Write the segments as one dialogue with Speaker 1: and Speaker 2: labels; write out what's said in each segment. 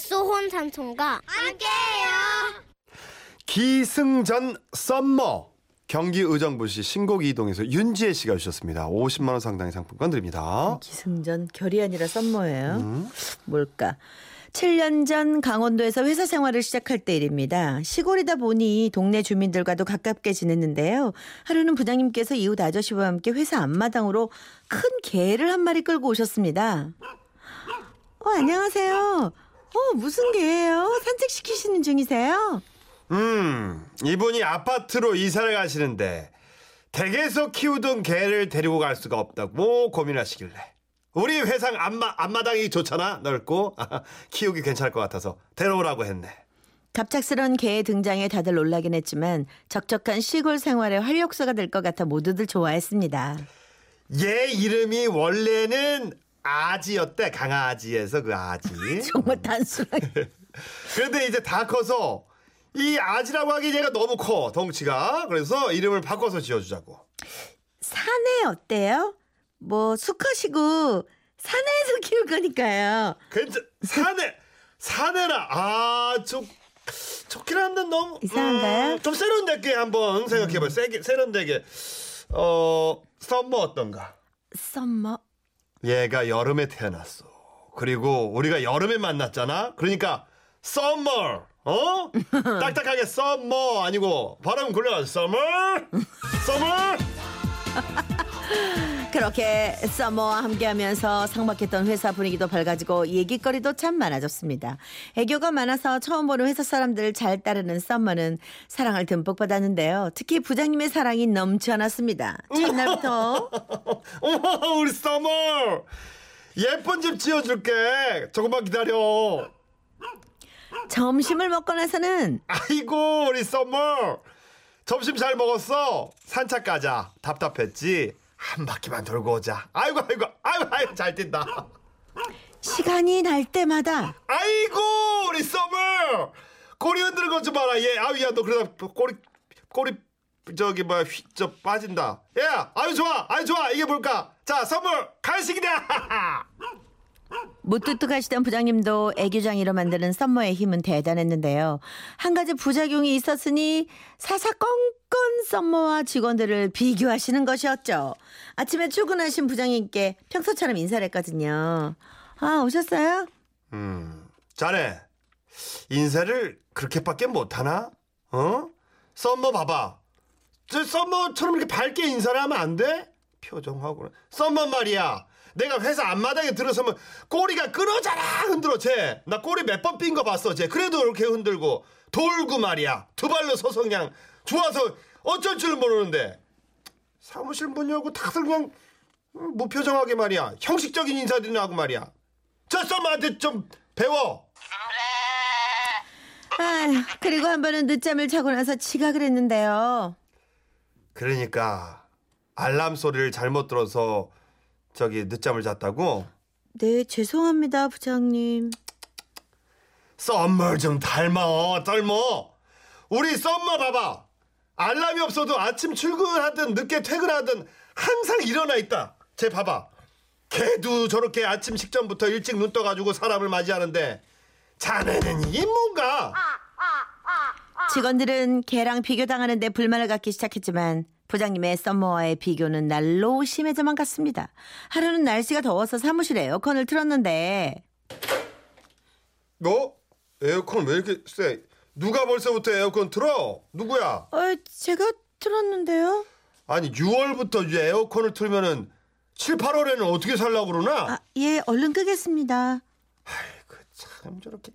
Speaker 1: 소혼 삼촌과 함께해요.
Speaker 2: 기승전 썸머 경기 의정부시 신곡 이동에서 윤지혜 씨가 주셨습니다. 50만 원 상당의 상품권 드립니다.
Speaker 3: 기승전 결이 아니라 썸머예요. 뭘까? 7년 전 강원도에서 회사 생활을 시작할 때 일입니다. 시골이다 보니 동네 주민들과도 가깝게 지냈는데요. 하루는 부장님께서 이웃 아저씨와 함께 회사 앞마당으로 큰 개를 한 마리 끌고 오셨습니다. 어, 안녕하세요. 어, 무슨 개예요? 산책시키시는 중이세요?
Speaker 2: 음, 이분이 아파트로 이사를 가시는데 댁에서 키우던 개를 데리고 갈 수가 없다고 고민하시길래 우리 회상 앞마, 앞마당이 좋잖아 넓고 키우기 괜찮을 것 같아서 데려오라고 했네.
Speaker 3: 갑작스런 개의 등장에 다들 놀라긴 했지만 적적한 시골 생활의 활력소가 될 것 같아 모두들 좋아했습니다.
Speaker 2: 얘 이름이 원래는 아지였대 강아지에서 그 아지.
Speaker 3: 정말 단순하게.
Speaker 2: 그런데 이제 다 커서 이 아지라고 하기 얘가 너무 커 덩치가 그래서 이름을 바꿔서 지어주자고.
Speaker 3: 산에 어때요? 뭐 수컷이고 산에서 키울 거니까요.
Speaker 2: 괜찮 사내 사내라 아좀 좋긴 한데 너무
Speaker 3: 이상한가요?
Speaker 2: 음, 좀 세련되게 한번 생각해봐요. 세게 세련되게 어 썸머 어떤가?
Speaker 3: 썸머.
Speaker 2: 얘가 여름에 태어났어. 그리고 우리가 여름에 만났잖아. 그러니까 썸머 어 딱딱하게 썸머 아니고 발음 굴려 썸머 썸머
Speaker 3: 그렇게 썸머와 함께하면서 삭막했던 회사 분위기도 밝아지고 얘기거리도 참 많아졌습니다. 애교가 많아서 처음 보는 회사 사람들을 잘 따르는 썸머는 사랑을 듬뿍 받았는데요. 특히 부장님의 사랑이 심상치 않았습니다. 첫날부터
Speaker 2: 어머 우리 썸머! 예쁜 집 지어줄게. 조금만 기다려.
Speaker 3: 점심을 먹고 나서는
Speaker 2: 아이고 우리 썸머! 점심 잘 먹었어? 산책 가자. 답답했지 한 바퀴만 돌고 오자. 아이고 아이고 아이고 아이고 잘 뛴다.
Speaker 3: 시간이 날 때마다
Speaker 2: 아이고 우리 썸머 꼬리 흔드는 것 좀 봐라. 얘 아유야 너 그러다 꼬리 꼬리 저기 뭐야 휘저 빠진다. 야 아유 좋아. 아유 좋아. 이게 뭘까? 자 썸머 간식이다
Speaker 3: 무뚝뚝하시던 부장님도 애교쟁이로 만드는 썸머의 힘은 대단했는데요. 한 가지 부작용이 있었으니 사사건건 썸머와 직원들을 비교하시는 것이었죠. 아침에 출근하신 부장님께 평소처럼 인사를 했거든요. 아 오셨어요?
Speaker 2: 음, 자네 인사를 그렇게밖에 못하나? 어? 썸머 봐봐. 저 썸머처럼 이렇게 밝게 인사를 하면 안 돼? 표정하고 썸머 말이야. 내가 회사 앞마당에 들어서면 꼬리가 끊어져라 흔들어 쟤. 나 꼬리 몇 번 삔 거 봤어 쟤. 그래도 이렇게 흔들고 돌고 말이야. 두 발로 서서 그냥 좋아서 어쩔 줄 모르는데 사무실 문 열고 다들 그냥 음, 무표정하게 말이야. 형식적인 인사들이나 하고 말이야. 저 썸머한테 좀 배워.
Speaker 3: 아휴, 그리고 한 번은 늦잠을 자고 나서 지각을 했는데요.
Speaker 2: 그러니까 알람 소리를 잘못 들어서 저기 늦잠을 잤다고?
Speaker 3: 네 죄송합니다 부장님.
Speaker 2: 썸머 좀 닮아 썸머. 우리 썸머 봐봐. 알람이 없어도 아침 출근하든 늦게 퇴근하든 항상 일어나 있다. 쟤 봐봐. 걔도 저렇게 아침 식전부터 일찍 눈 떠가지고 사람을 맞이하는데 자네는 이게 뭔가?
Speaker 3: 직원들은 걔랑 비교당하는데 불만을 갖기 시작했지만 부장님의 썸머와의 비교는 날로 심해져만 갔습니다. 하루는 날씨가 더워서 사무실에 에어컨을 틀었는데
Speaker 2: 너 에어컨 왜 이렇게 세 누가 벌써부터 에어컨 틀어 누구야
Speaker 3: 어, 제가 틀었는데요.
Speaker 2: 아니 6월부터 이제 에어컨을 틀면은 7, 8월에는 어떻게 살라고 그러나?
Speaker 3: 아, 예, 얼른 끄겠습니다.
Speaker 2: 아이고 참 저렇게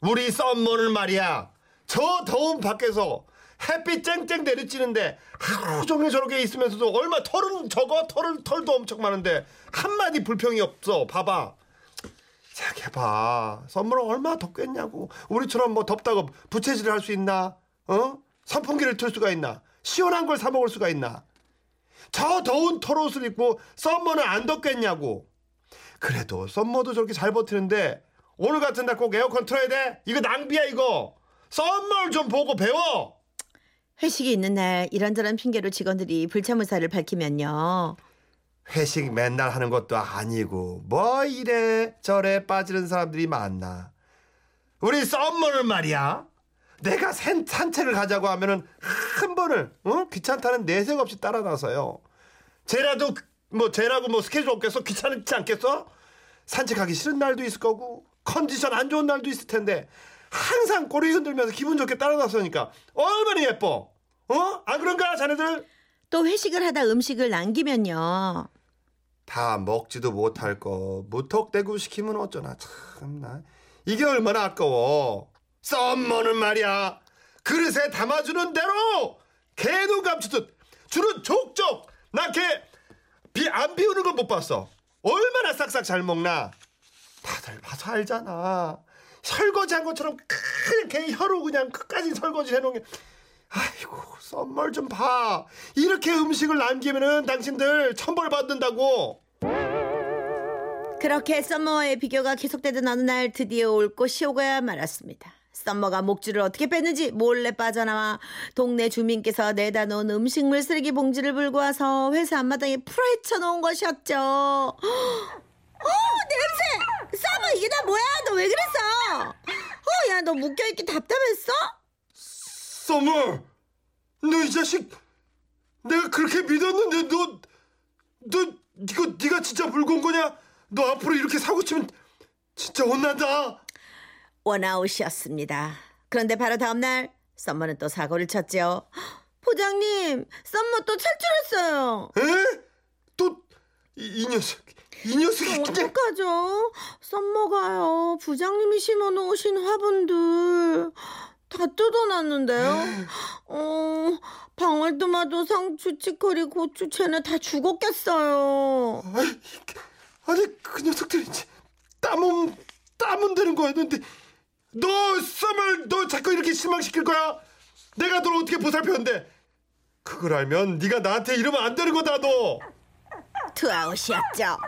Speaker 2: 우리 썸머는 말이야 저 더운 밖에서 햇빛 쨍쨍 내리쬐는데 하루 종일 저렇게 있으면서도 얼마 털은 적어? 털은 털도 엄청 많은데 한 마디 불평이 없어. 봐봐. 생각해봐. 썸머는 얼마나 덥겠냐고. 우리처럼 뭐 덥다고 부채질을 할 수 있나? 어? 선풍기를 틀 수가 있나? 시원한 걸 사 먹을 수가 있나? 저 더운 털옷을 입고 썸머는 안 덥겠냐고. 그래도 썸머도 저렇게 잘 버티는데 오늘 같은 날 꼭 에어컨 틀어야 돼? 이거 낭비야 이거. 썸머를 좀 보고 배워
Speaker 3: 회식이 있는 날 이런저런 핑계로 직원들이 불참의사를 밝히면요.
Speaker 2: 회식 맨날 하는 것도 아니고 뭐 이래 저래 빠지는 사람들이 많나 우리 썸머는 말이야. 내가 산, 산책을 가자고 하면은 한 번을 어? 귀찮다는 내색 없이 따라 나서요. 쟤라도 그- 뭐 쟤라고 뭐 스케줄 없겠어? 귀찮지 않겠어? 산책하기 싫은 날도 있을 거고 컨디션 안 좋은 날도 있을 텐데 항상 꼬리 흔들면서 기분 좋게 따라 나서니까 얼마나 예뻐. 어? 안 그런가 자네들?
Speaker 3: 또 회식을 하다 음식을 남기면요.
Speaker 2: 다 먹지도 못할 거 무턱대고 시키면 어쩌나 참나 이게 얼마나 아까워 썸머는 말이야 그릇에 담아주는 대로 개눈 감추듯 주는 족족 나걔비안 비우는 건 못 봤어 얼마나 싹싹 잘 먹나 다들 봐서 알잖아 설거지한 것처럼 그렇게 혀로 그냥 끝까지 설거지 해놓은 게 아이고 썸머 좀 봐. 이렇게 음식을 남기면은 당신들 천벌 받는다고.
Speaker 3: 그렇게 썸머와의 비교가 계속되던 어느 날 드디어 올 것이 오고야 말았습니다. 썸머가 목줄을 어떻게 뺐는지 몰래 빠져나와 동네 주민께서 내다 놓은 음식물 쓰레기 봉지를 물고 와서 회사 앞마당에 풀어헤쳐 놓은 것이었죠. 어 냄새! 썸머 이게 다 뭐야? 너 왜 그랬어? 어 야 너 묶여있기 답답했어?
Speaker 2: 썸멀, 너이 자식, 내가 그렇게 믿었는데 너, 너 이거 네가 진짜 물건 거냐? 너 앞으로 이렇게 사고 치면 진짜 혼난다.
Speaker 3: 원아웃이었습니다. 그런데 바로 다음날 썸머는 또 사고를 쳤죠. 부장님, 썸머 또 탈출했어요.
Speaker 2: 에? 또이 녀석, 이 녀석이 그냥
Speaker 3: 어떡하죠? 썸머가요. 부장님이 심어놓으신 화분들 다 뜯어놨는데요. 어, 방울토마토, 상추, 치커리, 고추, 쟤네 다 죽었겠어요.
Speaker 2: 아니, 아니 그 녀석들이 땀은 땀은 되는 거였는데 너 썸을 너 자꾸 이렇게 실망시킬 거야? 내가 널 어떻게 보살폈는데 그걸 알면 네가 나한테 이러면 안 되는 거다 너.
Speaker 3: 투아웃이었죠.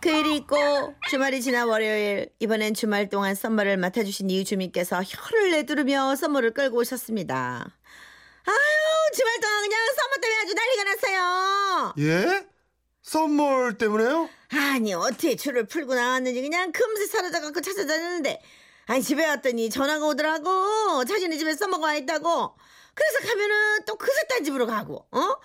Speaker 3: 그리고 주말이 지나 월요일 이번엔 주말 동안 썸머를 맡아주신 이유 주민께서 혀를 내두르며 썸머를 끌고 오셨습니다. 아유 주말 동안 그냥 썸머 때문에 아주 난리가 났어요.
Speaker 2: 예? 썸머 때문에요?
Speaker 3: 아니 어떻게 줄을 풀고 나왔는지 그냥 금세 사라져갖고 찾아다녔는데 아니 집에 왔더니 전화가 오더라고 자기네 집에 썸머가 와 있다고 그래서 가면은 또 그 새 딴 집으로 가고 어?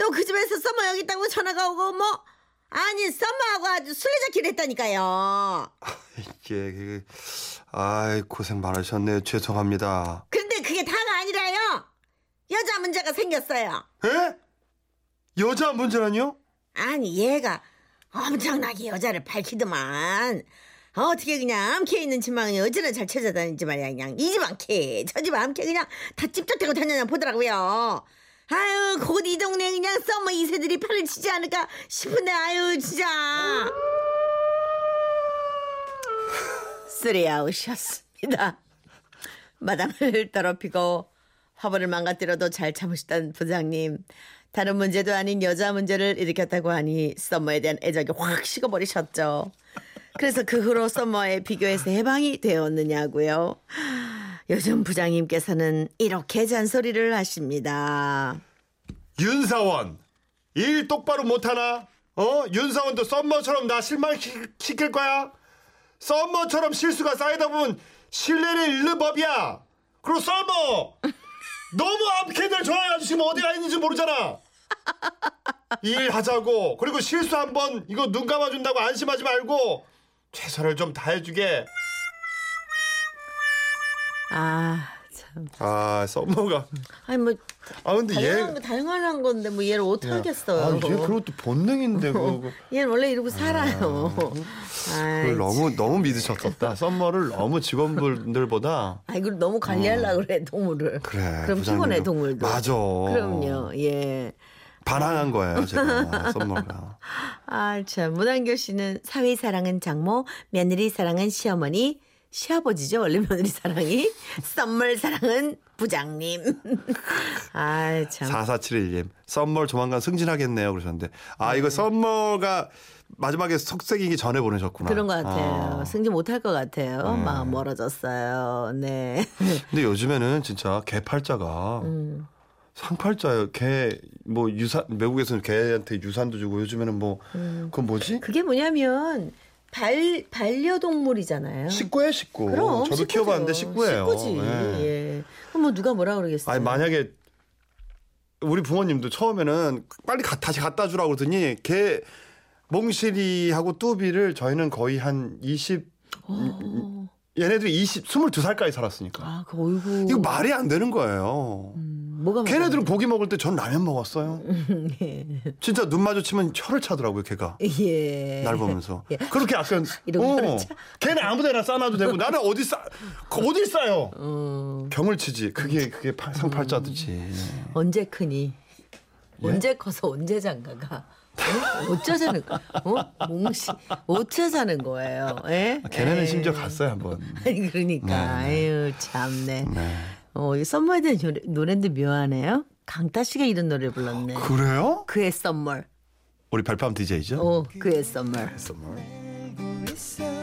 Speaker 3: 또 그 집에서 썸머 여기 있다고 전화가 오고 뭐 아니 썸머하고 아주 술래잡기를 했다니까요
Speaker 2: 이게 그, 아이 고생 많으셨네요. 죄송합니다.
Speaker 3: 근데 그게 다가 아니라요 여자 문제가 생겼어요
Speaker 2: 에? 여자 문제라뇨?
Speaker 3: 아니 얘가 엄청나게 여자를 밝히더만 어떻게 그냥 암캐 있는 집만 어찌나 잘 찾아다니지 말이야 그냥 이 집 암캐 저 집 암캐 그냥 다 찝쩍대고 다녔나 보더라고요 아유 곧 이 동네 그냥 썸머 이세들이 판을 치지 않을까 싶은데 아유 진짜 쓰리아웃이었습니다 마당을 더럽히고 화분을 망가뜨려도 잘 참으시던 부장님. 다른 문제도 아닌 여자 문제를 일으켰다고 하니 썸머에 대한 애정이 확 식어버리셨죠. 그래서 그 후로 썸머의 비교에서 해방이 되었느냐고요. 요즘 부장님께서는 이렇게 잔소리를 하십니다.
Speaker 2: 윤사원 일 똑바로 못하나? 어? 윤사원도 썸머처럼 나 실망시킬 거야? 썸머처럼 실수가 쌓이다 보면 신뢰를 잃는 법이야 그리고 썸머 너무 앞캐들 좋아해가지고 지금 어디 가 있는지 모르잖아 일하자고 그리고 실수 한번 이거 눈 감아준다고 안심하지 말고 최선을 좀 다해주게
Speaker 3: 아, 참.
Speaker 2: 아 썸머가
Speaker 3: 아니, 뭐,
Speaker 2: 아 근데
Speaker 3: 당연한, 거, 당연한 건데, 뭐, 얘를 어떡하겠어요.
Speaker 2: 아, 얘 그것도 본능인데 그거
Speaker 3: 얘는 원래 이러고 살아요.
Speaker 2: 그걸 너무 너무 믿으셨었다. 썸머를 너무 직원분들보다
Speaker 3: 아, 이걸 너무 관리하려 고 그래, 동물을.
Speaker 2: 어. 그래.
Speaker 3: 그럼. 피곤해, 동물도.
Speaker 2: 맞아.
Speaker 3: 그럼요, 예.
Speaker 2: 반항한 거예요, 제가 썸머가.
Speaker 3: 아, 참. 문한교 씨는 사위 사랑은 장모, 며느리 사랑은 시어머니, 시아버지죠, 원래 며느리 사랑이. 썸물 사랑은 부장님. 아, 참.
Speaker 2: 4471님. 썸머 조만간 승진하겠네요. 그러셨는데. 아, 이거 썸머가 마지막에 속삭이기 전에 보내셨구나.
Speaker 3: 그런 것 같아요.
Speaker 2: 아.
Speaker 3: 승진 못할 것 같아요.
Speaker 2: 음.
Speaker 3: 마음 멀어졌어요. 네.
Speaker 2: 근데 요즘에는 진짜 개팔자가
Speaker 3: 음.
Speaker 2: 상팔자예요. 개 뭐 유산 외국에서는 개한테 유산도 주고 요즘에는 뭐
Speaker 3: 음.
Speaker 2: 그건 뭐지?
Speaker 3: 그게 뭐냐면 발 반려동물이잖아요.
Speaker 2: 식구예요, 식구.
Speaker 3: 그럼
Speaker 2: 저도
Speaker 3: 식구죠.
Speaker 2: 키워봤는데 식구예요.
Speaker 3: 식구지.
Speaker 2: 예.
Speaker 3: 예. 그럼 뭐 누가 뭐라 그러겠어요.
Speaker 2: 아니 만약에 우리 부모님도 처음에는 빨리 가- 다시 갖다 주라고 그러더니 걔 몽실이하고 뚜비를 저희는 거의 한 20,
Speaker 3: 어.
Speaker 2: 얘네들이 20, 22살까지 살았으니까.
Speaker 3: 아, 그 어이구.
Speaker 2: 이거 말이 안 되는 거예요.
Speaker 3: 음, 뭐가
Speaker 2: 걔네들은 고기 먹을 때 전 라면 먹었어요. 진짜 눈 마주치면 혀를 차더라고요, 걔가.
Speaker 3: 예.
Speaker 2: 날 보면서.
Speaker 3: 예.
Speaker 2: 그렇게 약간, 어,
Speaker 3: 차?
Speaker 2: 걔는 아무 데나 싸놔도 되고 나는 어디 싸, 어딜 싸요?
Speaker 3: 어,
Speaker 2: 병을 치지. 그게, 그게 파- 상팔자듯이.
Speaker 3: 언제 크니?
Speaker 2: 예?
Speaker 3: 언제 커서 언제 장가가? 어? 어쩌자는 거? 어? 몽시 어쩌자는 거예요? 예?
Speaker 2: 걔네는
Speaker 3: 예.
Speaker 2: 심지어 갔어요, 한번.
Speaker 3: 아니 그러니까 아유 참네.
Speaker 2: 네.
Speaker 3: 어, 이 썸머에 대한 노래, 노래인데 묘하네요. 강타 씨가 이런 노래 불렀네.
Speaker 2: 그래요?
Speaker 3: 그의 썸머.
Speaker 2: 우리 별밤 DJ죠?
Speaker 3: 어, 그의 썸머.
Speaker 4: 있어